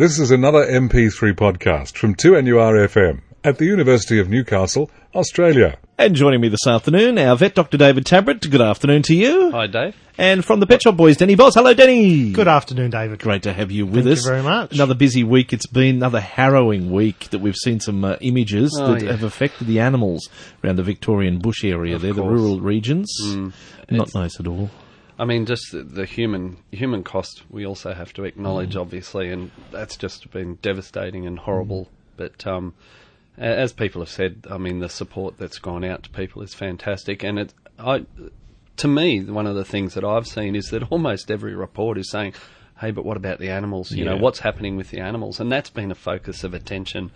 This is another MP3 podcast from 2NURFM at the University of Newcastle, Australia. And joining me this afternoon, our vet, Dr. David Tabrett. Good afternoon to you. Hi, Dave. And from the Pet Shop Boys, Denny Boss. Hello, Denny. Good afternoon, David. Great to have you with Thank us. you very much. Another busy week. It's been another harrowing week that we've seen some uh, images Oh, that yeah. have affected the animals around the Victorian bush area. Of They're the course. Mm. rural regions. Not nice at all. I mean, just the, the human human cost we also have to acknowledge, obviously, and that's just been devastating and horrible. But um, as people have said, I mean, the support that's gone out to people is fantastic, and it, I, to me, one of the things that I've seen is that almost every report is saying, "Hey, but what about the animals? You know, what's happening with the animals?" And that's been a focus of attention.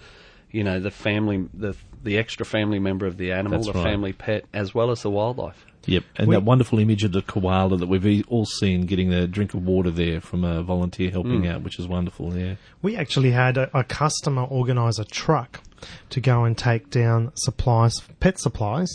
You know, the family, the the extra family member of the animal, That's the right. family pet, as well as the wildlife. Yep, and We- that wonderful image of the koala that we've all seen getting a drink of water there from a volunteer helping Mm. out, which is wonderful. Yeah, We actually had a, a customer organise a truck to go and take down supplies, pet supplies,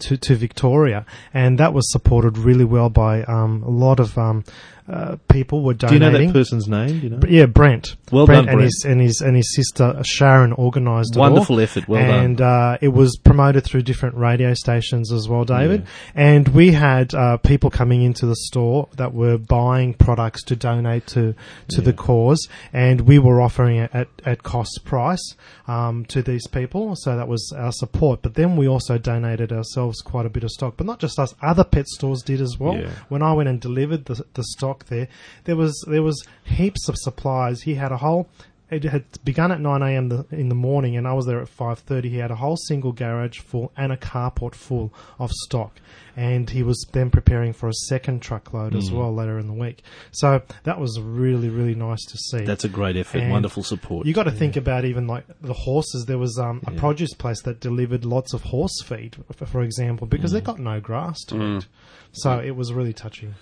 to, to Victoria, and that was supported really well by um, a lot of um, uh, people were donating. do you know that person's name? You know? Yeah, Brent. Well Brent done, and Brent. his and his and his sister Sharon organised it Wonderful all. effort, well done. and uh, it was promoted through different radio stations as well, David. And we had uh, people coming into the store that were buying products to donate to to the cause, and we were offering it at at cost price um, to these people. So that was our support. But then we also donated ourselves quite a bit of stock, but not just us. Other pet stores did as well Yeah. when I went and delivered the, the stock there, there was there was heaps of supplies. He had a whole. It had begun at nine a.m. in the morning, and I was there at five thirty. He had a whole single garage full and a carport full of stock, and he was then preparing for a second truckload as well later in the week. So that was really really nice to see. That's a great effort. And wonderful support. You got to think about even like the horses. There was um, a produce place that delivered lots of horse feed, for, for example, because Mm. they got no grass to eat. So it was really touching.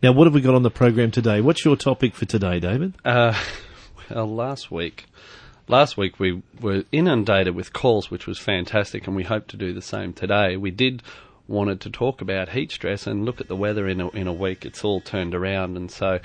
Now, what have we got on the program today? What's your topic for today, David? Uh, well, last week, last week we were inundated with calls, which was fantastic, and we hope to do the same today. We did wanted to talk about heat stress and look at the weather in a, in a week. It's all turned around, and so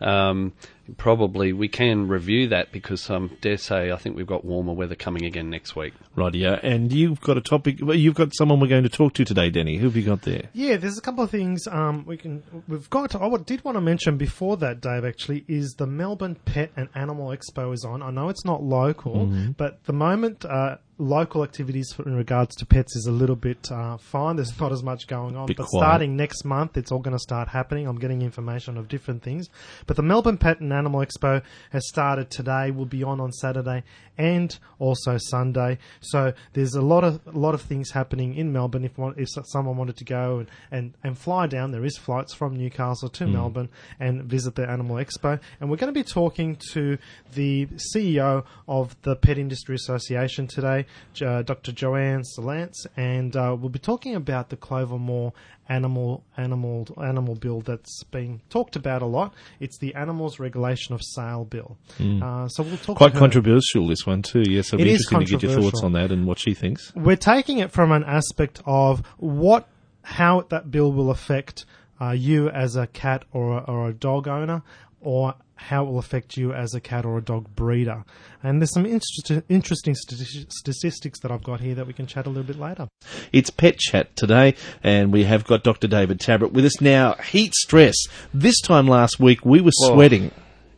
um, probably we can review that because um, dare say I think we've got warmer weather coming again next week. Right, yeah. And you've got a topic. Well, you've got someone we're going to talk to today, Denny. Who have you got there? Yeah, there's a couple of things um, we can we've got. I did want to mention before that, Dave. Actually, is the Melbourne Pet and Animal Expo is on. I know it's not local, but the moment uh, local activities in regards to pets is a little bit uh, fine. There's not as much going on. Bit but quiet. starting next month, it's all going to start happening. I'm getting information of different things. But the Melbourne Pet and Animal Expo has started today. Will be on on Saturday and also Sunday. So there's a lot of a lot of things happening in Melbourne. If one, if someone wanted to go and, and, and fly down, there is flights from Newcastle to Melbourne and visit the Animal Expo. And we're going to be talking to the CEO of the Pet Industry Association today, Jo- Dr. Joanne Sillince, and uh, we'll be talking about the Clover Moore animal animal animal bill that's been talked about a lot. It's the Animals Regulation of Sale bill. Uh, so we'll talk Quite controversial, this one, too. Yes, it'll It be is interesting to get your thoughts on that and what she thinks. We're taking it from an aspect of what how that bill will affect uh, you as a cat or a, or a dog owner, or how it will affect you as a cat or a dog breeder. And there's some interest, interesting stati- statistics that I've got here that we can chat a little bit later. It's Pet Chat today, and we have got Dr. David Tabrett with us now. Heat stress. This time last week, we were Whoa. sweating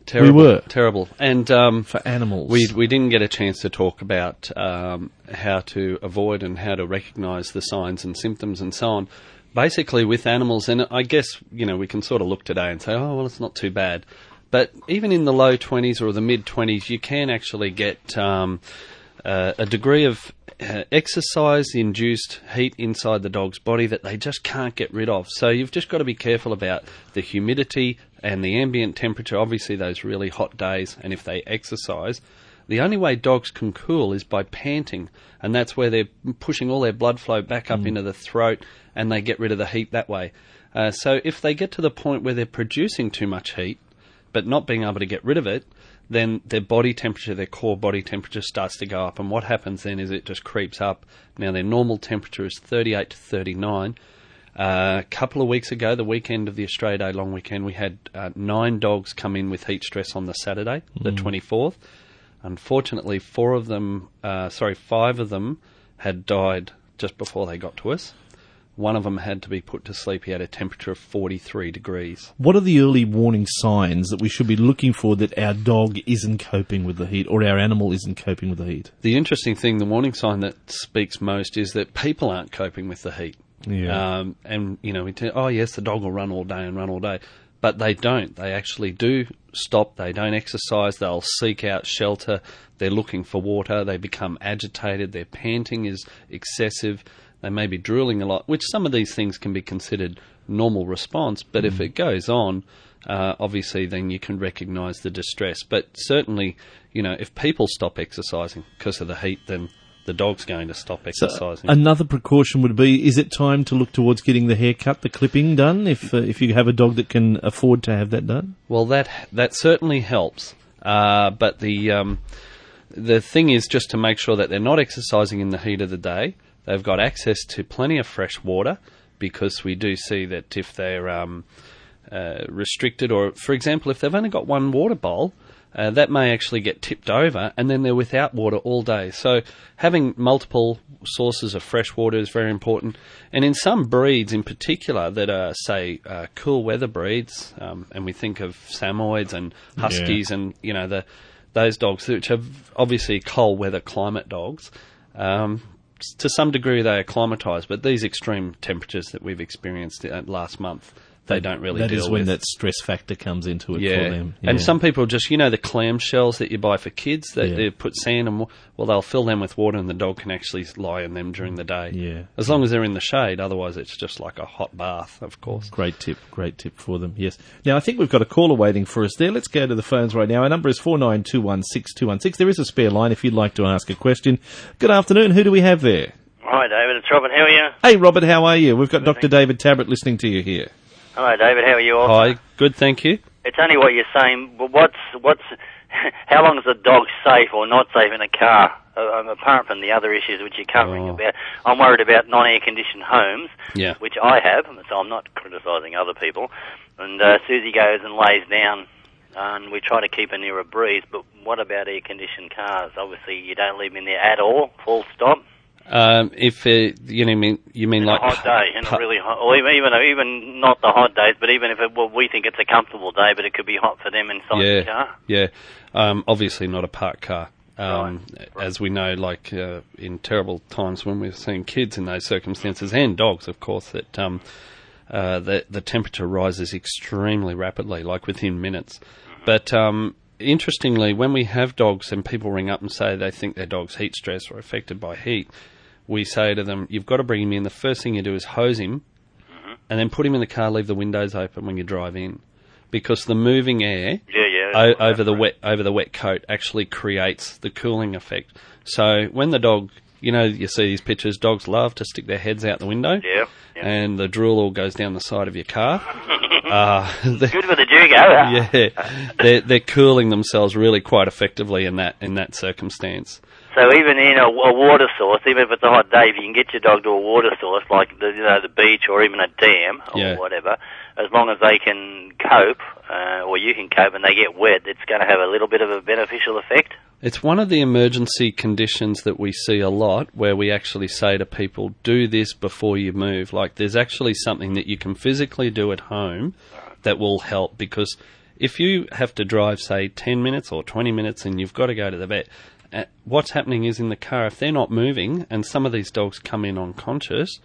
Terrible, were. terrible, and um, for animals. We we didn't get a chance to talk about um, how to avoid and how to recognise the signs and symptoms and so on. Basically, with animals, and I guess you know we can sort of look today and say, oh well, it's not too bad. But even in the low twenties or the mid twenties, you can actually get um, uh, a degree of uh, exercise-induced heat inside the dog's body that they just can't get rid of. So you've just got to be careful about the humidity and the ambient temperature. Obviously, those really hot days, and if they exercise, the only way dogs can cool is by panting, and that's where they're pushing all their blood flow back up into the throat, and they get rid of the heat that way. Uh, so if they get to the point where they're producing too much heat, but not being able to get rid of it, then their body temperature, their core body temperature starts to go up. And what happens then is it just creeps up. Now, their normal temperature is 38 to 39. Uh, a couple of weeks ago, the weekend of the Australia Day long weekend, we had uh, nine dogs come in with heat stress on the Saturday, the 24th. Unfortunately, four of them, uh, sorry, five of them had died just before they got to us. One of them had to be put to sleep. He had a temperature of 43 degrees. What are the early warning signs that we should be looking for that our dog isn't coping with the heat or our animal isn't coping with the heat? The interesting thing, the warning sign that speaks most is that people aren't coping with the heat. Yeah. Um, and, you know, we tell, oh, yes, the dog will run all day and run all day. But they don't. They actually do stop. They don't exercise. They'll seek out shelter. They're looking for water. They become agitated. Their panting is excessive. They may be drooling a lot, which some of these things can be considered normal response. But if it goes on, uh, obviously, then you can recognise the distress. But certainly, you know, if people stop exercising because of the heat, then the dog's going to stop So exercising. another precaution would be: is it time to look towards getting the haircut, the clipping done? If uh, if you have a dog that can afford to have that done, Well, that that certainly helps. Uh, but the um, the thing is just to make sure that they're not exercising in the heat of the day. They've got access to plenty of fresh water because we do see that if they're um, uh, restricted, or for example, if they've only got one water bowl, uh, that may actually get tipped over, and then they're without water all day. So having multiple sources of fresh water is very important. And in some breeds, in particular, that are say uh, cool weather breeds, um, and we think of Samoyeds and Huskies, and you know the those dogs which are obviously cold weather climate dogs. Um, to some degree, they acclimatise, but these extreme temperatures that we've experienced uh, last month, they don't really That deal is when with. that stress factor comes into it Yeah. for them. Yeah. and some people just, you know, the clam shells that you buy for kids that Yeah. they put sand and well, they'll fill them with water, and the dog can actually lie in them during the day. Yeah. as long as they're in the shade. Otherwise, it's just like a hot bath, of course. Great tip, great tip for them. Yes. Now I think we've got a caller waiting for us there. Let's go to the phones right now. Our number is four nine two one six two one six. There is a spare line if you'd like to ask a question. Good afternoon. Who do we have there? Hi, David. It's Robert. How are you? Hey, Robert. How are you? We've got Dr. David Tabrett listening to you here. Hello, David. How are you all? Hi, good, thank you. It's only what you're saying. But what's what's how long is a dog safe or not safe in a car? Uh, um, apart from the other issues which you're covering Oh. about, I'm worried about non-air conditioned homes, Yeah. which I have, so I'm not criticising other people. And uh, Susie goes and lays down, and we try to keep her near a breeze. But what about air conditioned cars? Obviously, you don't leave them in there at all. Full stop. Um, if uh, you know, mean you mean in like a hot day, in pu- a really hot, or even even not the hot days, but even if it, well, we think it's a comfortable day, but it could be hot for them inside yeah, the car. Yeah, um, obviously not a parked car. Um, As we know, like uh, in terrible times when we've seen kids in those circumstances and dogs, of course, that um, uh, the the temperature rises extremely rapidly, like within minutes. But um, interestingly, when we have dogs and people ring up and say they think their dog's heat stress or affected by heat, we say to them, "You've got to bring him in. The first thing you do is hose him, and then put him in the car. Leave the windows open when you drive in." Because the moving air Yeah, yeah. o- over the wet over the wet coat actually creates the cooling effect. So when the dog, you know, you see these pictures, dogs love to stick their heads out the window, Yeah, yeah. and the drool all goes down the side of your car. uh, Good for the Jugo. yeah, they're they're cooling themselves really quite effectively in that in that circumstance. So even in a, a water source, even if it's a hot day, if you can get your dog to a water source like the you know the beach or even a dam or Yeah. whatever, as long as they can cope uh, or you can cope and they get wet, it's going to have a little bit of a beneficial effect. It's one of the emergency conditions that we see a lot where we actually say to people, do this before you move. Like, there's actually something that you can physically do at home that will help because if you have to drive, say, 10 minutes or 20 minutes and you've got to go to the vet, uh, what's happening is in the car, if they're not moving and some of these dogs come in unconscious,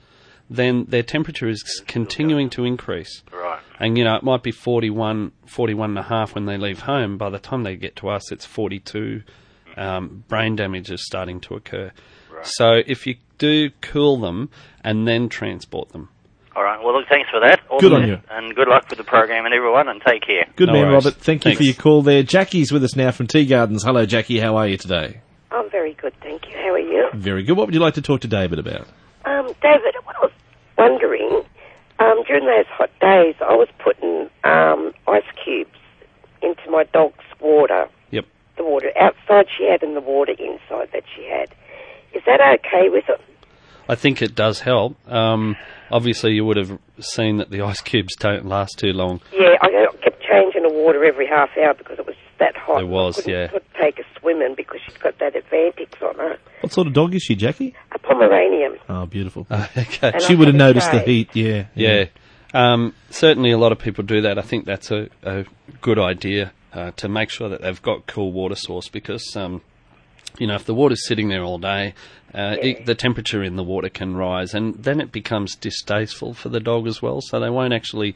then their temperature is continuing to increase. Right. And, you know, it might be 41, 41 and a half when they leave home. By the time they get to us, it's 42. Um, brain damage is starting to occur. Right. So if you do cool them and then transport them. All right. Well, look, thanks for that. All Good on you. And good luck with the program and everyone, and take care. Good No man, worries. Robert. Thank you for your call there. Jackie's with us now from Tea Gardens. Hello, Jackie. How are you today? I'm very good, thank you. How are you? Very good. What would you like to talk to David about? Um, David, I was wondering, um, during those hot days, I was putting um, ice cubes into my dog's water. Yep. The water outside she had and the water inside that she had. Is that okay with it? I think it does help. Um, obviously, you would have seen that the ice cubes don't last too long. Yeah, I kept changing the water every half hour because it was that hot. It was, I couldn't yeah. sort of take her swimming because she's got that Advantix on her. What sort of dog is she, Jackie? A Pomeranian. Oh, beautiful. okay. And she I would have had a noticed the shave. heat. Yeah. Yeah. Um, certainly, a lot of people do that. I think that's a, a good idea uh, to make sure that they've got cool water source because, um, you know, if the water's sitting there all day, uh, it, the temperature in the water can rise, and then it becomes distasteful for the dog as well. So they won't actually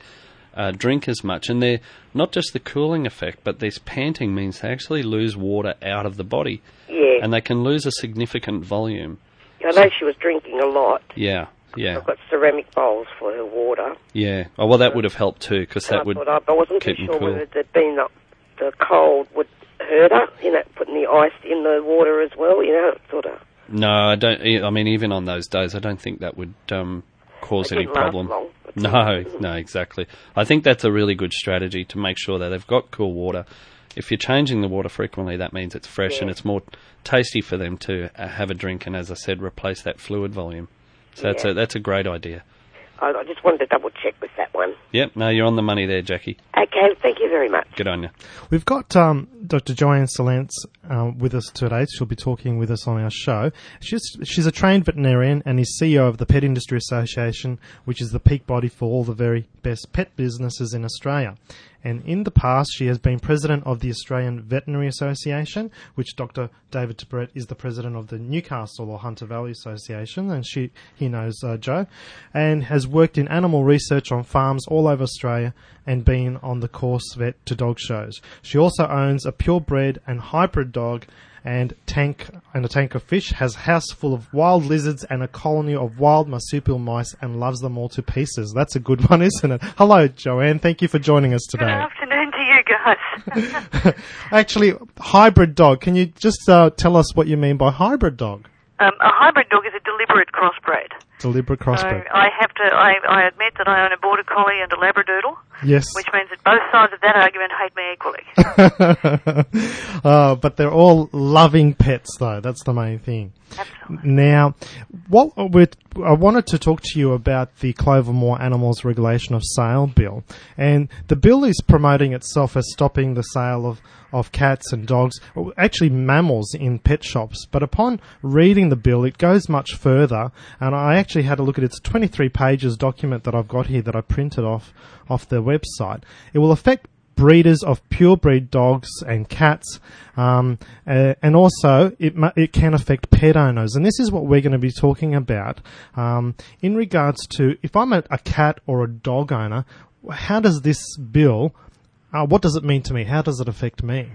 uh, drink as much, and they're not just the cooling effect, but this panting means they actually lose water out of the body, Yeah. and they can lose a significant volume. I know she was drinking a lot. Yeah. Yeah, I've got ceramic bowls for her water. yeah. Oh, well, that would have helped too, because that I would thought I, I wasn't keep sure cool. whether there'd been the, the cold would hurt her, you know, putting the ice in the water as well, you know, sort of. No, I don't. I mean, even on those days, I don't think that would um, cause any problem. long. No, no, exactly. I think that's a really good strategy to make sure that they've got cool water. If you're changing the water frequently, that means it's fresh and it's more tasty for them to uh, have a drink. And as I said, replace that fluid volume. So that's a that's a great idea. I, I just wanted to double check with that one. Yep. No, you're on the money there, Jackie. Okay, thank you very much. Good on you. We've got um, Dr. Joanne Sillince um, with us today. She'll be talking with us on our show. She's she's a trained veterinarian and is CEO of the Pet Industry Association, which is the peak body for all the very best pet businesses in Australia. And in the past, she has been president of the Australian Veterinary Association, which Dr. David Tabrett is the president of the Newcastle or Hunter Valley Association, and she he knows uh, Joe, and has worked in animal research on farms all over Australia and been on the course vet to dog shows. She also owns a purebred and hybrid dog and tank and a tank of fish, has a house full of wild lizards and a colony of wild marsupial mice and loves them all to pieces. That's a good one, isn't it? Hello, Joanne. Thank you for joining us today. Good afternoon to you guys. Actually, hybrid dog. Can you just uh, tell us what you mean by hybrid dog? Um, a hybrid dog is a deliberate crossbreed. Deliberate So. I have to. I, I admit that I own a border collie and a labradoodle, yes. which means that both sides of that argument hate me equally. uh, but they're all loving pets, though. That's the main thing. Absolutely. Now, what we're, I wanted to talk to you about the Clover Moore Animals Regulation of Sale bill, and the bill is promoting itself as stopping the sale of, of cats and dogs, or actually mammals, in pet shops. But upon reading the bill, it goes much further, and I actually had a look at it. It's a 23 pages document that I've got here that I printed off off their website. It will affect breeders of purebred dogs and cats, um, uh, and also it mu- it can affect pet owners. And this is what we're going to be talking about um, in regards to if I'm a, a cat or a dog owner. How does this bill? Uh, what does it mean to me? How does it affect me?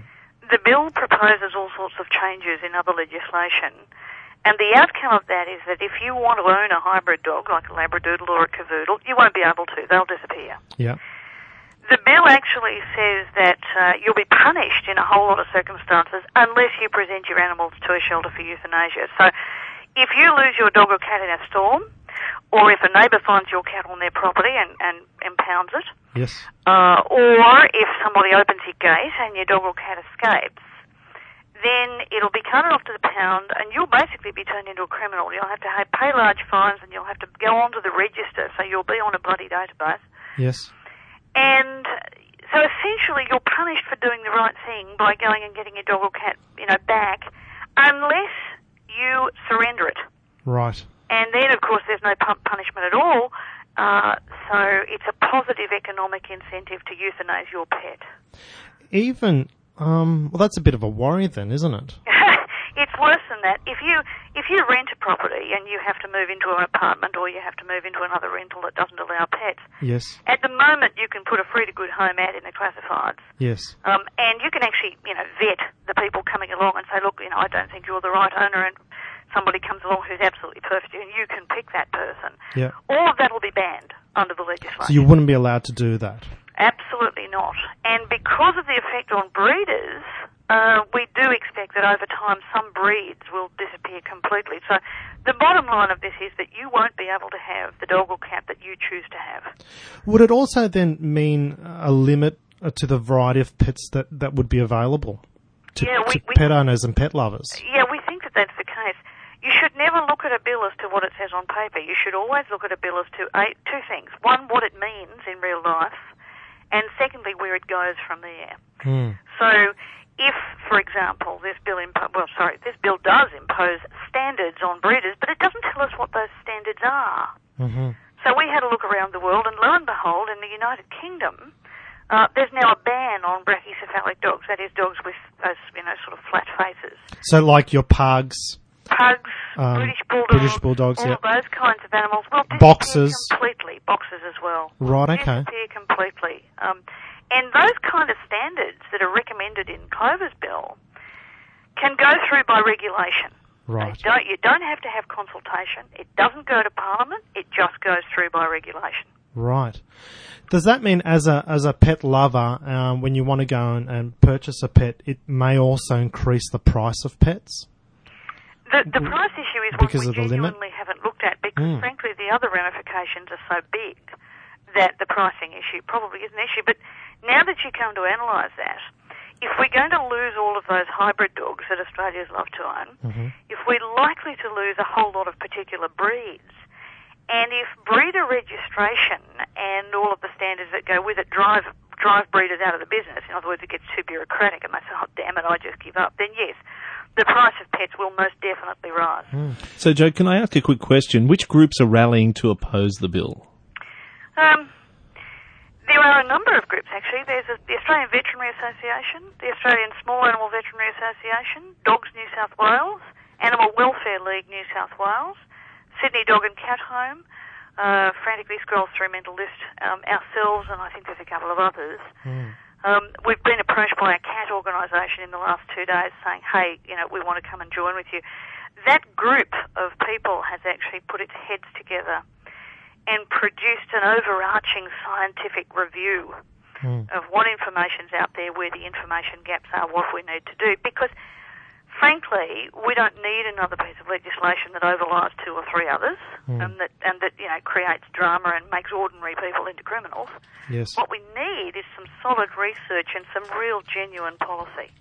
The bill proposes all sorts of changes in other legislation, and the outcome of that is that if you want to own a hybrid dog like a labradoodle or a cavoodle, you won't be able to. They'll disappear. Yeah. The bill actually says that uh, you'll be punished in a whole lot of circumstances unless you present your animals to a shelter for euthanasia. So, if you lose your dog or cat in a storm, or if a neighbour finds your cat on their property and, and impounds it, Yes. uh, or if somebody opens your gate and your dog or cat escapes, it'll be counted off to the pound and you'll basically be turned into a criminal. You'll have to pay large fines and you'll have to go onto the register, so you'll be on a bloody database. Yes. And so essentially you're punished for doing the right thing by going and getting your dog or cat, you know, back, unless you surrender it. Right. And then, of course, there's no punishment at all. Uh, so it's a positive economic incentive to euthanize your pet. Even um, well, that's a bit of a worry then, isn't it? it's worse than that. If you if you rent a property and you have to move into an apartment or you have to move into another rental that doesn't allow pets, Yes. at the moment you can put a free to good home ad in the classifieds. Yes. Um, and you can actually, you know, vet the people coming along and say, look, you know, I don't think you're the right owner, and somebody comes along who's absolutely perfect, and you can pick that person. Yeah. All of that will be banned under the legislation. So you wouldn't be allowed to do that. Absolutely not. And because of the effect on breeders, uh, we do expect that over time some breeds will disappear completely. So the bottom line of this is that you won't be able to have the dog or cat that you choose to have. Would it also then mean a limit uh, to the variety of pets that, that would be available to, Yeah, we- to we- pet owners and pet lovers? Yeah, we think that that's the case. You should never look at a bill as to what it says on paper. You should always look at a bill as to eight, two things. One, what it means in real life, and secondly, where it goes from there. So, if, for example, this bill impo- well, sorry, this bill does impose standards on breeders, but it doesn't tell us what those standards are. So we had a look around the world, and lo and behold, in the United Kingdom, uh, there's now a ban on brachycephalic dogs. That is, dogs with those, you know, sort of flat faces. So, like your pugs, Pugs, Um, British bulldogs, British bulldogs, all yeah. those kinds of animals disappear Boxers. completely. Boxers as well. Right, okay. Disappear completely. Um, and those kind of standards that are recommended in Clover's bill can go through by regulation. Right. Don't, you don't have to have consultation. It doesn't go to Parliament. It just goes through by regulation. Right. Does that mean, as a as a pet lover, um, when you want to go and, and purchase a pet, it may also increase the price of pets? The, the price issue is. Because one of the we limit? genuinely haven't looked at because, Mm. frankly, the other ramifications are so big that the pricing issue probably is an issue. But now that you come to analyse that, if we're going to lose all of those hybrid dogs that Australians love to own, Mm-hmm. if we're likely to lose a whole lot of particular breeds, and if breeder registration and all of the standards that go with it drive drive breeders out of the business, in other words, it gets too bureaucratic and they say, oh, damn it, I just give up, then yes, the price of pets will most definitely rise. So, Joe, can I ask a quick question? Which groups are rallying to oppose the bill? Um, there are a number of groups actually. There's a, the Australian Veterinary Association, the Australian Small Animal Veterinary Association, Dogs New South Wales, Animal Welfare League New South Wales, Sydney Dog and Cat Home, uh, frantically scrolls through mental list um, ourselves, and I think there's a couple of others. Um, we've been approached by a cat organisation in the last two days saying, hey, you know, we want to come and join with you. That group of people has actually put its heads together and produced an overarching scientific review of what information's out there, where the information gaps are, what we need to do. Because, frankly, we don't need another piece of legislation that overlies two or three others, hmm. and that and that you know creates drama and makes ordinary people into criminals. Yes. What we need is some solid research and some real genuine policy.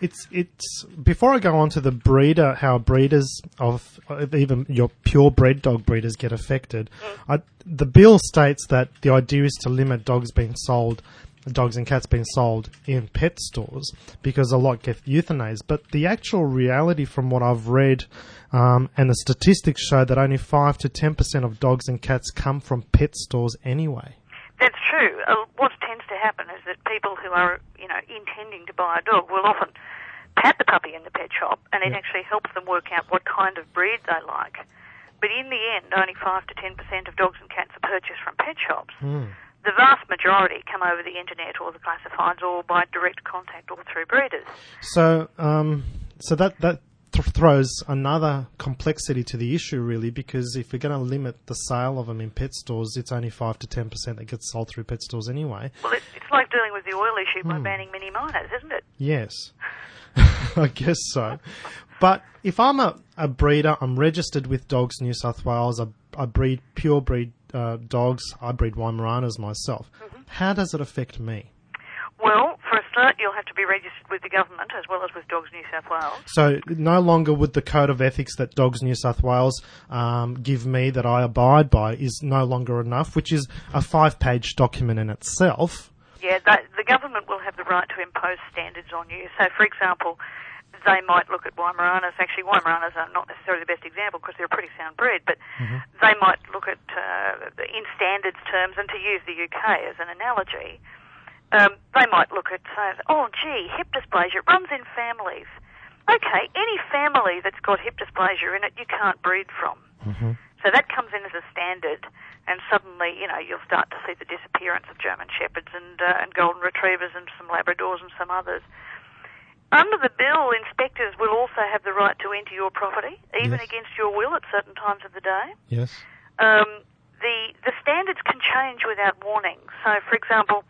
It's it's before I go on to the breeder, how breeders of of even your purebred dog breeders get affected. Hmm. I, the bill states that the idea is to limit dogs being sold, dogs and cats being sold in pet stores because a lot get euthanized. But the actual reality, from what I've read, um, and the statistics show that only five to ten percent of dogs and cats come from pet stores anyway. That's true. Uh, what tends to happen is that people who are, you know, intending to buy a dog will often pat the puppy in the pet shop, and it Yeah. actually helps them work out what kind of breed they like. But in the end, only five to ten percent of dogs and cats are purchased from pet shops. The vast majority come over the internet or the classifieds, or by direct contact, or through breeders. So, um, so that that th- throws another complexity to the issue, really, because if we're going to limit the sale of them in pet stores, it's only five to ten percent that gets sold through pet stores anyway. Well, it, it's like dealing with the oil issue by banning mini miners, isn't it? Yes, I guess so. But if I'm a, a breeder, I'm registered with Dogs New South Wales. I, I breed pure breed uh, dogs. I breed Weimaraners myself. How does it affect me? Well, for a start, you'll have to be registered with the government as well as with Dogs New South Wales. So no longer would the code of ethics that Dogs New South Wales um, give me that I abide by is no longer enough, which is a five-page document in itself. Yeah, the government will have the right to impose standards on you. So, for example, they might look at Weimaraners. Actually, Weimaraners are not necessarily the best example because they're a pretty sound breed, but they might look at, uh, in standards terms, and to use the UK as an analogy, um, they might look at, say, oh, gee, hip dysplasia runs in families. Okay, any family that's got hip dysplasia in it, you can't breed from. So that comes in as a standard, and suddenly, you know, you'll start to see the disappearance of German Shepherds and uh, and Golden Retrievers and some Labradors and some others. Under the bill, inspectors will also have the right to enter your property, even Yes. against your will, at certain times of the day. Yes. Um, the the standards can change without warning. So, for example,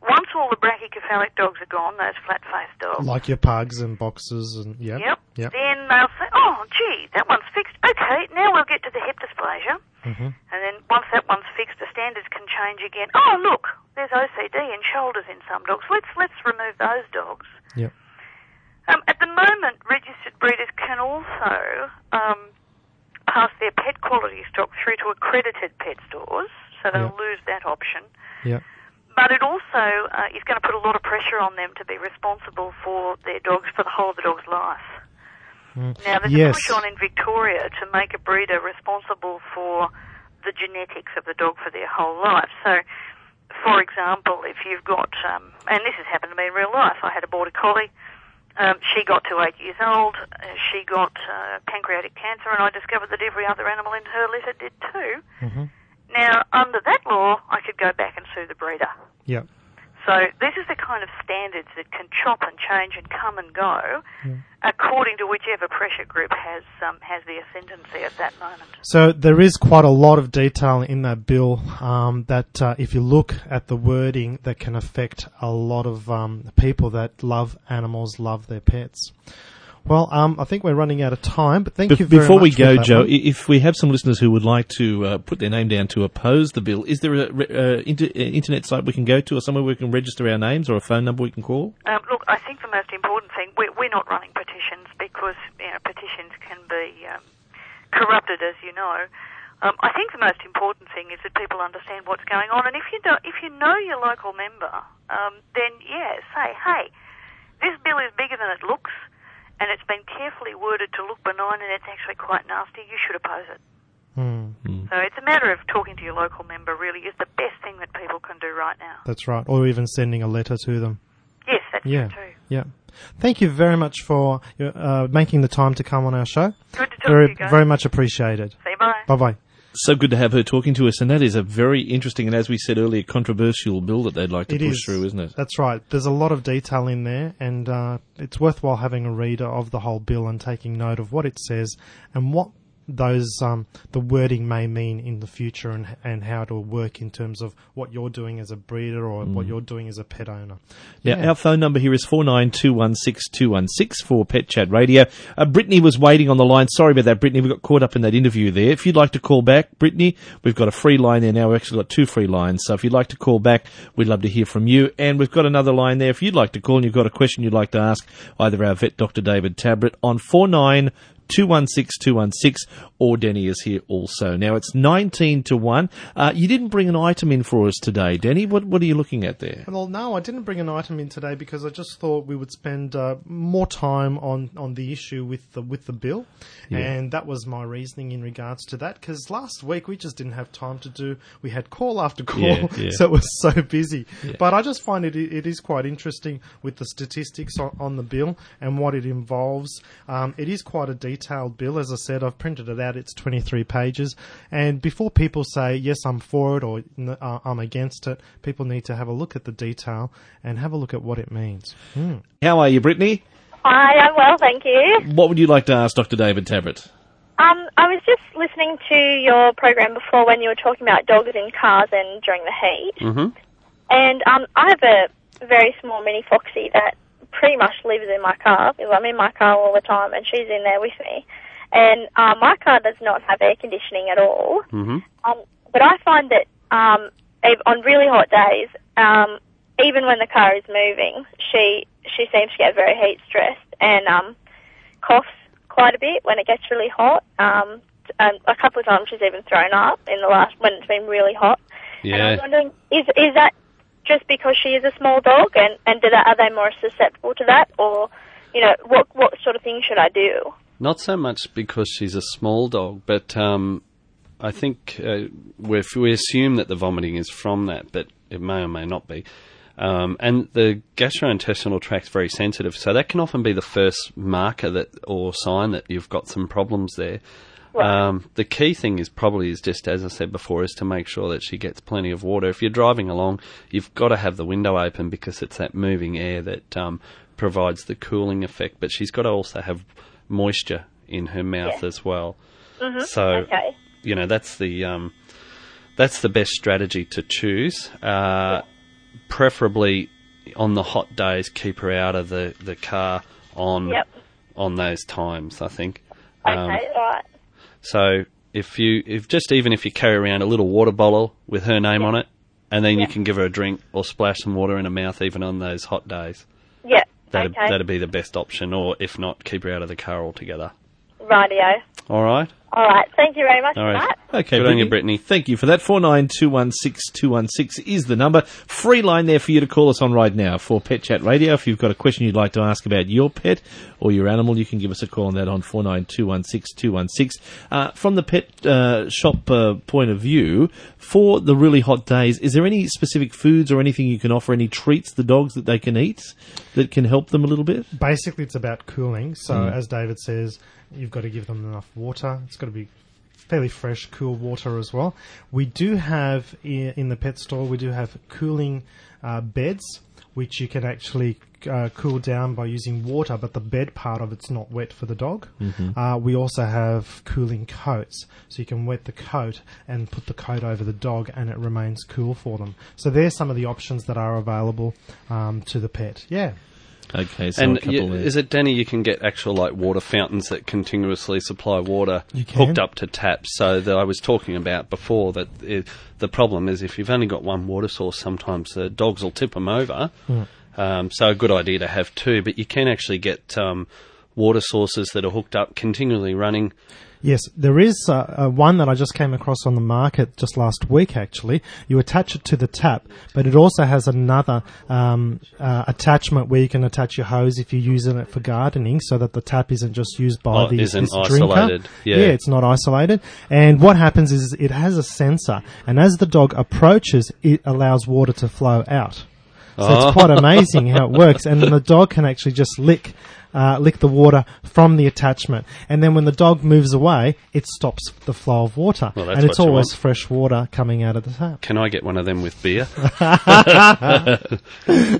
once all the brachycephalic dogs are gone, those flat-faced dogs, Like your pugs and boxes and yep. Yep. Yep. Then they'll say, oh, gee, that one's fixed. Okay, now we'll get to the hip dysplasia. Mhm. And then once that one's fixed, the standards can change again. Oh, look, there's OCD in shoulders in some dogs. Let's let's remove those dogs. Yep. Um, at the moment, registered breeders can also um, pass their pet quality stock through to accredited pet stores, so they'll Yeah. lose that option. Yeah. But it also uh, is going to put a lot of pressure on them to be responsible for their dogs for the whole of the dog's life. Now, there's Yes. a push on in Victoria to make a breeder responsible for the genetics of the dog for their whole life. So, for example, if you've got, um, and this has happened to me in real life, I had a border collie. Um, she got to eight years old. Uh, she got uh, pancreatic cancer, and I discovered that every other animal in her litter did too. Now, under that law, I could go back and sue the breeder. Yeah. So this is the kind of standards that can chop and change and come and go according to whichever pressure group has um, has the ascendancy at that moment. So there is quite a lot of detail in that bill um, that, uh, if you look at the wording, that can affect a lot of um, people that love animals, love their pets. Well, um, I think we're running out of time, but thank Be- you very before we go, for that Joe, one. if we have some listeners who would like to uh, put their name down to oppose the bill, is there a re- uh, inter- uh, internet site we can go to, or somewhere we can register our names, or a phone number we can call? Um, look, I think the most important thing we're, we're not running petitions because you know petitions can be um, corrupted, as you know. Um, I think the most important thing is that people understand what's going on, and if you do, if you know your local member, um, then yeah, say, hey, this bill is bigger than it looks, and it's been carefully worded to look benign, and it's actually quite nasty. You should oppose it. Hmm, So it's a matter of talking to your local member. Really, is the best thing that people can do right now. that's right. Or even sending a letter to them. Yes, that's Yeah. true too. Yeah. Thank you very much for uh, making the time to come on our show. Good to talk Very, to you guys. very much appreciated. Say bye. Bye bye. So good to have her talking to us, and that is a very interesting and, as we said earlier, controversial bill that they'd like to It push is. through, isn't it? That's right. There's a lot of detail in there, and uh, it's worthwhile having a reader of the whole bill and taking note of what it says and what those um, the wording may mean in the future and and how it will work in terms of what you're doing as a breeder or what you're doing as a pet owner. Now, Yeah. our phone number here is 49216216 for Pet Chat Radio. Uh, Brittany was waiting on the line. Sorry about that, Brittany. We got caught up in that interview there. If you'd like to call back, Brittany, we've got a free line there now. We've actually got two free lines. So if you'd like to call back, we'd love to hear from you. And we've got another line there. If you'd like to call and you've got a question you'd like to ask either our vet, Dr. David Tabrett, on 49 216 216 or Denny is here also. Now it's 19 to 1. Uh, you didn't bring an item in for us today, Denny. What, what are you looking at there? Well, no, I didn't bring an item in today because I just thought we would spend uh, more time on, on the issue with the with the bill, and that was my reasoning in regards to that. Because last week we just didn't have time to do. We had call after call, Yeah, yeah. so it was so busy. But I just find it it is quite interesting with the statistics on, on the bill and what it involves. Um, it is quite a detailed bill, as I said. I've printed it out. It's twenty three pages, and before people say yes, I'm for it or uh, I'm against it, people need to have a look at the detail and have a look at what it means. Hmm. How are you, Brittany? Hi, I'm well, thank you. What would you like to ask Dr. David Tabrett? Um, I was just listening to your program before when you were talking about dogs in cars and during the heat. hmm And um, I have a very small mini foxy that pretty much lives in my car I'm in my car all the time and she's in there with me. And uh, my car does not have air conditioning at all. hmm Um, but I find that um, on really hot days, um, even when the car is moving, she she seems to get very heat stressed and um, coughs quite a bit when it gets really hot. Um, and a couple of times she's even thrown up in the last when it's been really hot. And I was Yeah. wondering, is is that just because she is a small dog, and and do that, are they more susceptible to that, or you know, what what sort of thing should I do? Not so much because she's a small dog, but um, I think uh, we assume that the vomiting is from that, but it may or may not be. Um, and the gastrointestinal tract's very sensitive, so that can often be the first marker that or sign that you've got some problems there. Um, the key thing is probably is just as I said before is to make sure that she gets plenty of water. If you're driving along, you've got to have the window open because it's that moving air that um, provides the cooling effect. But she's got to also have moisture in her mouth Yeah. as well. Mm-hmm. So Okay. you know that's the um, that's the best strategy to choose. Uh, Preferably on the hot days, keep her out of the, the car on Yep. on those times. I think. Um, Okay. all right. So if you, if just even if you carry around a little water bottle with her name on it, and then you can give her a drink or splash some water in her mouth even on those hot days, Yeah. that'd okay. that'd be the best option. Or if not, keep her out of the car altogether. Rightio. All right. All right. Thank you very much All right. for that. Okay, Good on you, Brittany. Thank you for that. Four nine two one six two one six is the number. Free line there for you to call us on right now for Pet Chat Radio. If you've got a question you'd like to ask about your pet or your animal, you can give us a call on that on four nine two one six two one six. Uh, from the pet uh, shop uh, point of view, for the really hot days, is there any specific foods or anything you can offer? Any treats the dogs that they can eat that can help them a little bit? Basically, it's about cooling. So, Mm. as David says, you've got to give them enough water. It's got to be fairly fresh, cool water as well. We do have in the pet store, we do have cooling uh, beds, which you can actually uh, cool down by using water, but the bed part of it's not wet for the dog. Uh, we also have cooling coats, so you can wet the coat and put the coat over the dog, and it remains cool for them. So there's some of the options that are available um, to the pet. Yeah. Okay, so And a couple you, is it Danny? You can get actual like water fountains that continuously supply water hooked up to taps. So that I was talking about before that it, the problem is if you've only got one water source, sometimes the dogs will tip them over. Hmm. Um, so a good idea to have two, but you can actually get um, water sources that are hooked up continually running. Yes, there is uh, uh, one that I just came across on the market just last week. Actually, you attach it to the tap, but it also has another um, uh, attachment where you can attach your hose if you're using it for gardening, so that the tap isn't just used by Oh, the isn't this drinker. isolated. Yeah. it's not isolated. And what happens is it has a sensor, and as the dog approaches, it allows water to flow out. So Oh. it's quite amazing how it works, and the dog can actually just lick, uh, lick the water from the attachment, and then when the dog moves away, it stops the flow of water, Well, that's and it's what you always want. fresh water coming out of the tap. Can I get one of them with beer?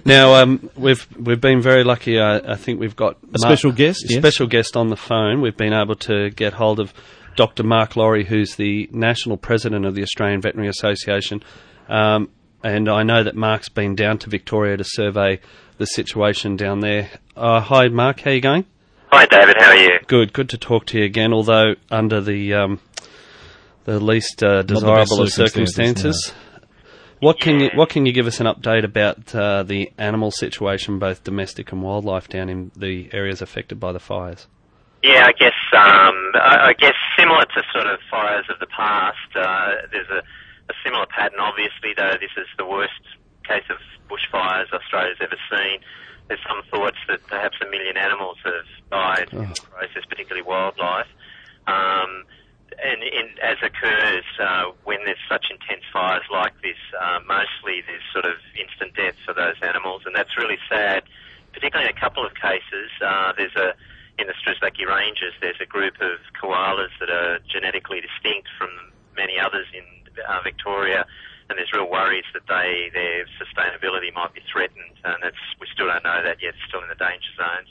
now um, we've we've been very lucky. Uh, I think we've got A special guest, a yes. special guest on the phone. We've been able to get hold of Dr. Mark Lawrie, who's the national president of the Australian Veterinary Association. Um, and I know that Mark's been down to Victoria to survey the situation down there. Uh, hi, Mark. How are you going? Hi, David. How are you? Good. Good to talk to you again. Although under the um, the least uh, the desirable of circumstances, circumstances. What can you What can you give us an update about uh, the animal situation, both domestic and wildlife, down in the areas affected by the fires? Yeah, I guess um, I, I guess similar to sort of fires of the past. Uh, there's a, a similar pattern. Obviously, though, this is the worst case of bushfires Australia's ever seen. There's some thoughts that perhaps a million animals have died in the process, particularly wildlife. Um, and, and as occurs uh, when there's such intense fires like this, uh, mostly there's sort of instant death for those animals, and that's really sad. Particularly in a couple of cases, uh, there's a in the Strzelecki Ranges, there's a group of koalas that are genetically distinct from many others in uh, Victoria, and there's real worries that they their sustainability might be threatened, and that's we still don't know that yet. It's still in the danger zones,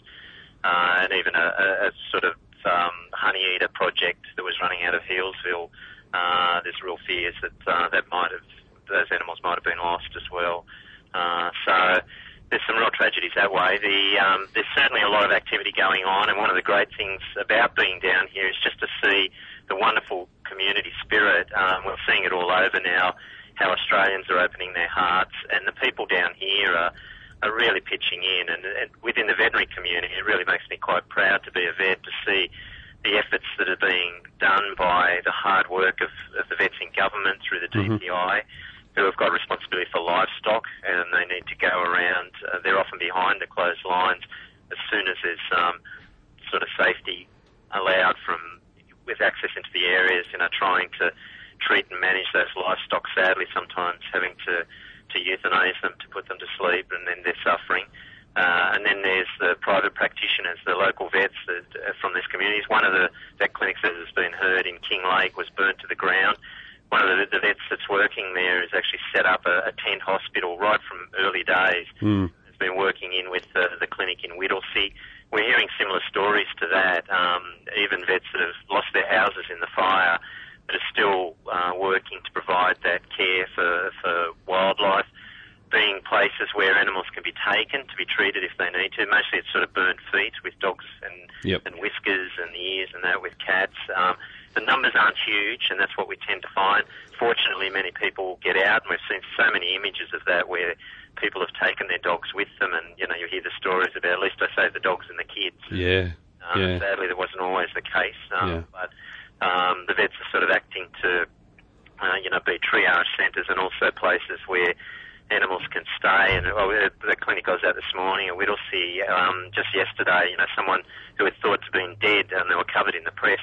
uh, and even a, a, a sort of um, honey eater project that was running out of Healesville. Uh, there's real fears that uh, that might have those animals might have been lost as well. Uh, so there's some real tragedies that way. The, um, there's certainly a lot of activity going on, and one of the great things about being down here is just to see the wonderful community spirit. Um, we're seeing it all over now, how Australians are opening their hearts, and the people down here are, are really pitching in. And, and within the veterinary community, it really makes me quite proud to be a vet to see the efforts that are being done by the hard work of, of the vets in government through the DPI who have got responsibility for livestock and they need to go around. Uh, they're often behind the closed lines as soon as there's um, sort of safety allowed from with access into the areas. You know, trying to treat and manage those livestock. Sadly, sometimes having to to euthanize them to put them to sleep, and then they're suffering. Uh, and then there's the private practitioners, the local vets that, uh, from these communities. One of the vet clinics that has been heard in Kinglake was burnt to the ground one of the, the vets that's working there has actually set up a, a tent hospital right from early days. Mm. Has been working in with the, the clinic in Whittlesea. We're hearing similar stories to that. Um, even vets that have lost their houses in the fire, but are still uh, working to provide that care for, for wildlife. Being places where animals can be taken to be treated if they need to. Mostly it's sort of burnt feet with dogs and Yep. and whiskers and ears and that with cats. Um, the numbers aren't huge, and that's what we tend to find. Fortunately, many people get out, and we've seen so many images of that where people have taken their dogs with them, and you know you hear the stories about at least I say the dogs and the kids. Yeah. Um, Yeah. Sadly, that wasn't always the case, um, Yeah. but Um, the vets are sort of acting to, uh, you know, be triage centres and also places where animals can stay. And well, the clinic I was at this morning at Whittlesea, um, just yesterday, you know, someone who had thought to been dead and they were covered in the press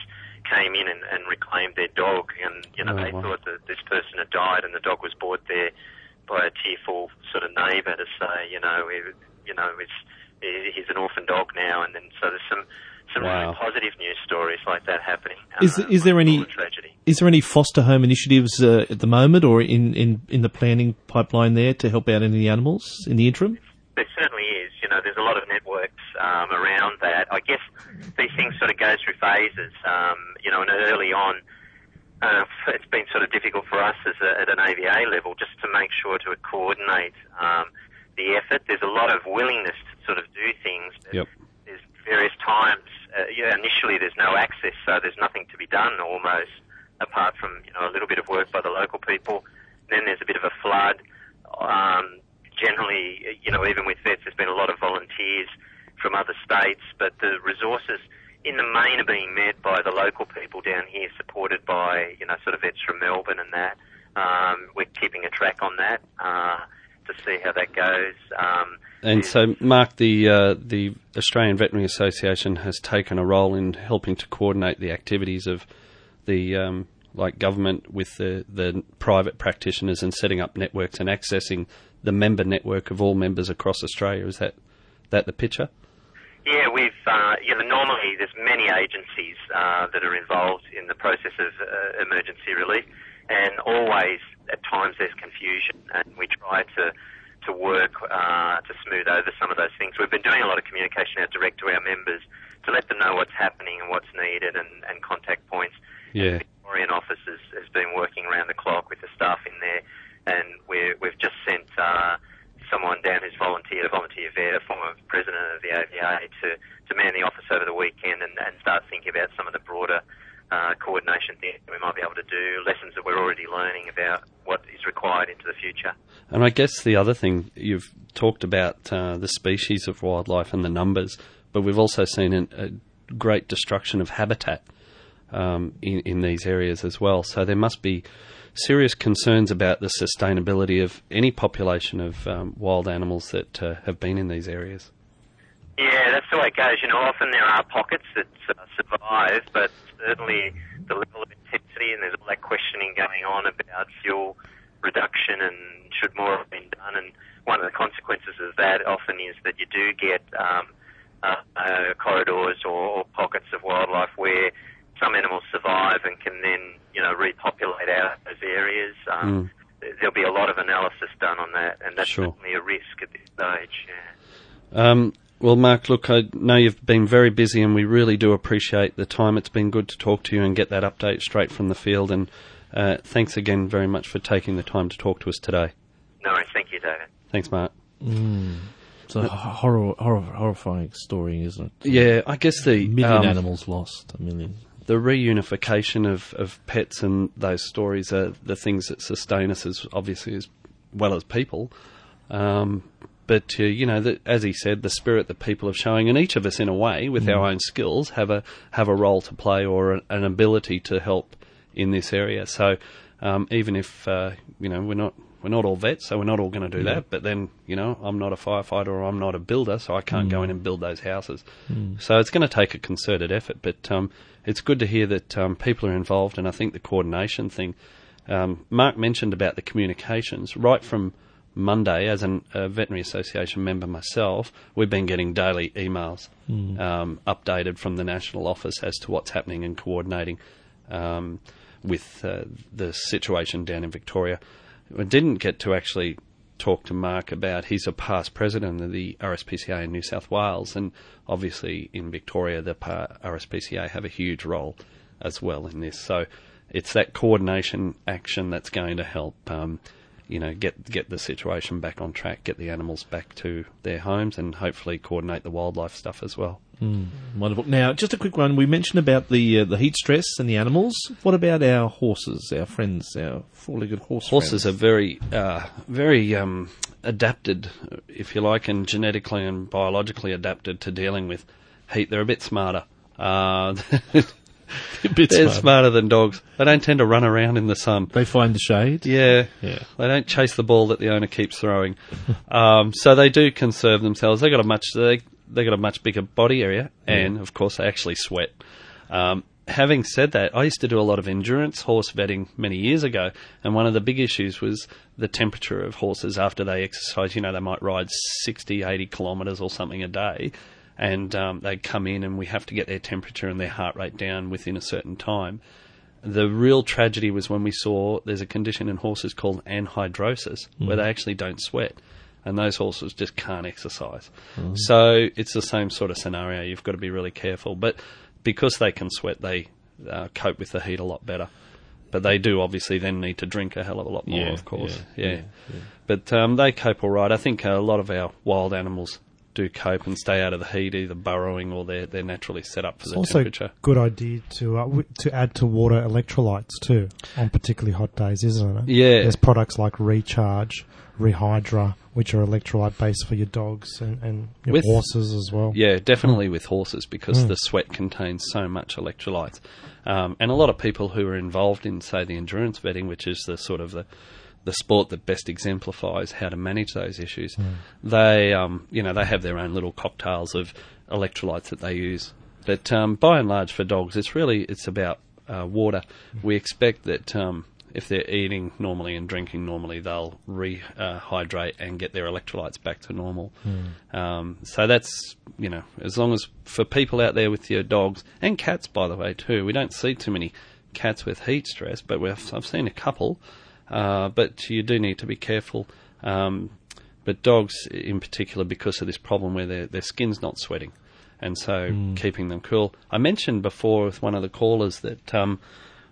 came in and, and reclaimed their dog. And, you know, Oh, they wow. thought that this person had died and the dog was brought there by a tearful sort of neighbour to say, you know, he, you know, it's, he- he's an orphan dog now. And then so there's some, some Wow. really positive news stories like that happening. Is- uh, is there any- tragedy. Is there any foster home initiatives uh, at the moment, or in, in, in the planning pipeline there to help out any of the animals in the interim? There certainly is. You know, there's a lot of networks um, around that. I guess these things sort of go through phases. Um, you know, and early on, uh, it's been sort of difficult for us as a, at an AVA level just to make sure to coordinate um, the effort. There's a lot of willingness to sort of do things. but Yep. There's various times. Uh, yeah, initially there's no access, so there's nothing to be done almost, apart from you know a little bit of work by the local people. Then there's a bit of a flood. Um, generally, you know, even with vets, there's been a lot of volunteers from other states, but the resources in the main are being met by the local people down here, supported by you know sort of vets from Melbourne and that. Um, we're keeping a track on that uh, to see how that goes. Um, And so, Mark, the uh, the Australian Veterinary Association has taken a role in helping to coordinate the activities of the um, like government with the the private practitioners and setting up networks and accessing the member network of all members across Australia. Is that that the picture? Yeah, we've, uh, you know, normally there's many agencies uh, that are involved in the process of uh, emergency relief, and always at times there's confusion, and we try to to work uh, to smooth over some of those things. We've been doing a lot of communication out direct to our members to let them know what's happening and what's needed and, and contact points. Yeah. The Victorian office has, has been working around the clock with the staff in there, and we're, we've just sent uh, someone down who's volunteered, a volunteer vet, a former president of the AVA, to, to man the office over the weekend and, and start thinking about some of the broader uh, coordination things that we might be able to do, lessons that we're already learning about what is required into the future. And I guess the other thing you've talked about uh, the species of wildlife and the numbers, but we've also seen an, a great destruction of habitat um, in, in these areas as well. So there must be serious concerns about the sustainability of any population of um, wild animals that uh, have been in these areas. Yeah, that's the way it goes. You know, often there are pockets that uh, survive, but certainly the level of intensity and there's all that questioning going on about fuel reduction and should more have been done. And one of the consequences of that often is that you do get um, uh, uh, corridors or, or pockets of wildlife where some animals survive and can then, you know, repopulate out of those areas. Um, There'll be a lot of analysis done on that, and that's Sure. certainly a risk at this stage. Yeah. Um, well, Mark, look, I know you've been very busy, and we really do appreciate the time. It's been good to talk to you and get that update straight from the field. And uh, thanks again very much for taking the time to talk to us today. No, thank you, David. Thanks, Mark. It's a horror, horror, horrifying story, isn't it? Yeah, I guess the A million um, animals lost. A million. the reunification of, of pets and those stories are the things that sustain us as obviously as well as people. Um, but uh, you know, the, as he said, the spirit that people are showing, and each of us, in a way, with our own skills, have a have a role to play or an, an ability to help in this area. So um, even if uh, you know we're not we're not all vets, so we're not all going to do that. But then you know, I'm not a firefighter or I'm not a builder, so I can't go in and build those houses. So it's going to take a concerted effort. But um, it's good to hear that um, people are involved, and I think the coordination thing. Um, Mark mentioned about the communications right from Monday, as a uh, veterinary association member myself, we've been getting daily emails um, updated from the national office as to what's happening and coordinating um, with uh, the situation down in Victoria. I didn't get to actually talk to Mark about he's a past president of the RSPCA in New South Wales, and obviously in Victoria, the RSPCA have a huge role as well in this. So it's that coordination action that's going to help. Um, you know, get get the situation back on track, get the animals back to their homes, and hopefully coordinate the wildlife stuff as well. Wonderful. Now, just a quick one. We mentioned about the uh, the heat stress and the animals. What about our horses, our friends, our four-legged horse Horses are very, uh, very um, adapted, if you like, and genetically and biologically adapted to dealing with heat. They're a bit smarter. Uh, A bit They're smart. smarter than dogs. They don't tend to run around in the sun. They find the shade. Yeah, Yeah. They don't chase the ball that the owner keeps throwing. um, so they do conserve themselves. They got a much they they got a much bigger body area, and of course they actually sweat. Um, having said that, I used to do a lot of endurance horse vetting many years ago, and one of the big issues was the temperature of horses after they exercise. You know, they might ride 60, 80 kilometres or something a day, and um, they come in, and we have to get their temperature and their heart rate down within a certain time. The real tragedy was when we saw there's a condition in horses called anhidrosis, where they actually don't sweat, and those horses just can't exercise. So it's the same sort of scenario. You've got to be really careful, but because they can sweat, they uh, cope with the heat a lot better. But they do obviously then need to drink a hell of a lot more, Yeah, of course. yeah, Yeah, but um, they cope all right. I think a lot of our wild animals do cope and stay out of the heat, either burrowing or they're they're naturally set up for It's the also temperature. good idea to uh, w- to add to water electrolytes too on particularly hot days, isn't it? Yeah. There's products like Recharge, Rehydra, which are electrolyte based for your dogs and, and your With- horses as well. Yeah, definitely with horses because the sweat contains so much electrolytes. Um, and a lot of people who are involved in, say, the endurance vetting, which is the sort of the the sport that best exemplifies how to manage those issues, they um, you know they have their own little cocktails of electrolytes that they use. But um, by and large, for dogs, it's really it's about uh, water. We expect that um, if they're eating normally and drinking normally, they'll rehydrate and get their electrolytes back to normal. Um, so that's you know as long as for people out there with your dogs and cats, by the way, too. We don't see too many cats with heat stress, but we've, I've seen a couple. Uh, but you do need to be careful. Um, but dogs, in particular, because of this problem where their their skin's not sweating, and so keeping them cool. I mentioned before with one of the callers that um,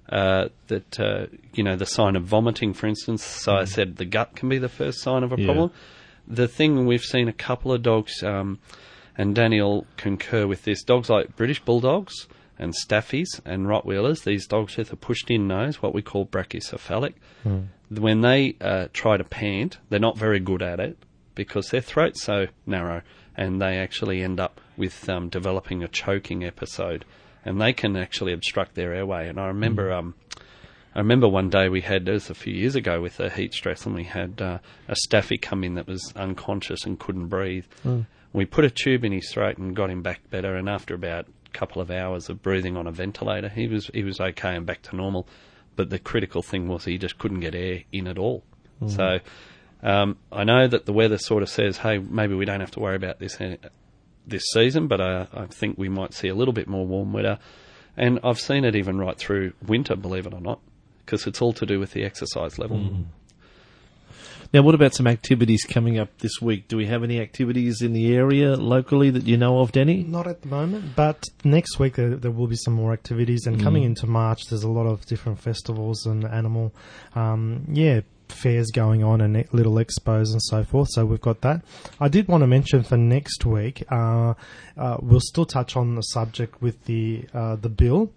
uh, that uh, you know the sign of vomiting, for instance. So I said the gut can be the first sign of a Yeah. problem. The thing we've seen a couple of dogs, um, and Daniel concur with this. Dogs like British bulldogs and staffies and Rottweilers, these dogs with a pushed in nose, what we call brachycephalic, when they uh, try to pant, they're not very good at it because their throat's so narrow and they actually end up with um, developing a choking episode and they can actually obstruct their airway. And I remember. Um, I remember one day we had, it was a few years ago with a heat stress, and we had uh, a staffy come in that was unconscious and couldn't breathe. We put a tube in his throat and got him back better, and after about couple of hours of breathing on a ventilator, he was he was okay and back to normal. But the critical thing was he just couldn't get air in at all. So um, I know that the weather sort of says, hey, maybe we don't have to worry about this uh, this season, but I, I think we might see a little bit more warm weather. And I've seen it even right through winter, believe it or not, because it's all to do with the exercise level. Now, what about some activities coming up this week? Do we have any activities in the area locally that you know of, Denny? Not at the moment, but next week there, there will be some more activities. And coming into March, there's a lot of different festivals and animal, um, yeah, fairs going on and little expos and so forth. So we've got that. I did want to mention for next week, uh, uh, we'll still touch on the subject with the uh, the bill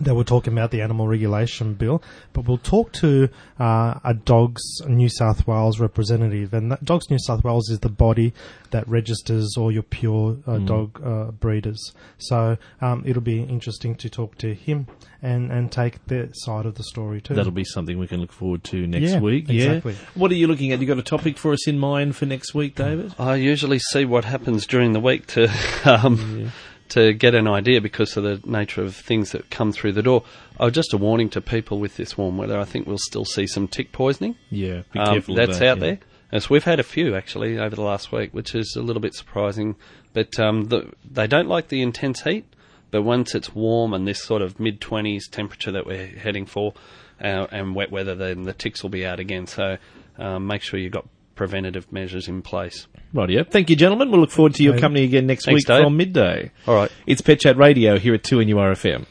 that we're talking about the animal regulation bill, but we'll talk to uh, a Dogs New South Wales representative, and that Dogs New South Wales is the body that registers all your pure uh, dog uh, breeders. So um, it'll be interesting to talk to him and, and take their side of the story too. That'll be something we can look forward to next Yeah, week. exactly. Yeah. What are you looking at? You got a topic for us in mind for next week, David? I usually see what happens during the week to um, to get an idea because of the nature of things that come through the door. Oh, just a warning to people with this warm weather. I think we'll still see some tick poisoning. Yeah. Be Um, careful. that's that, out yeah. there. As we've had a few actually over the last week, which is a little bit surprising. But um, the, they don't like the intense heat. But once it's warm and this sort of mid twenties temperature that we're heading for, uh, and wet weather, then the ticks will be out again. So um, make sure you've got preventative measures in place. Right, yeah. Thank you, gentlemen. We'll look forward to your David. company again next Thanks, week Dave. from midday. All right. It's Pet Chat Radio here at 2NURFM.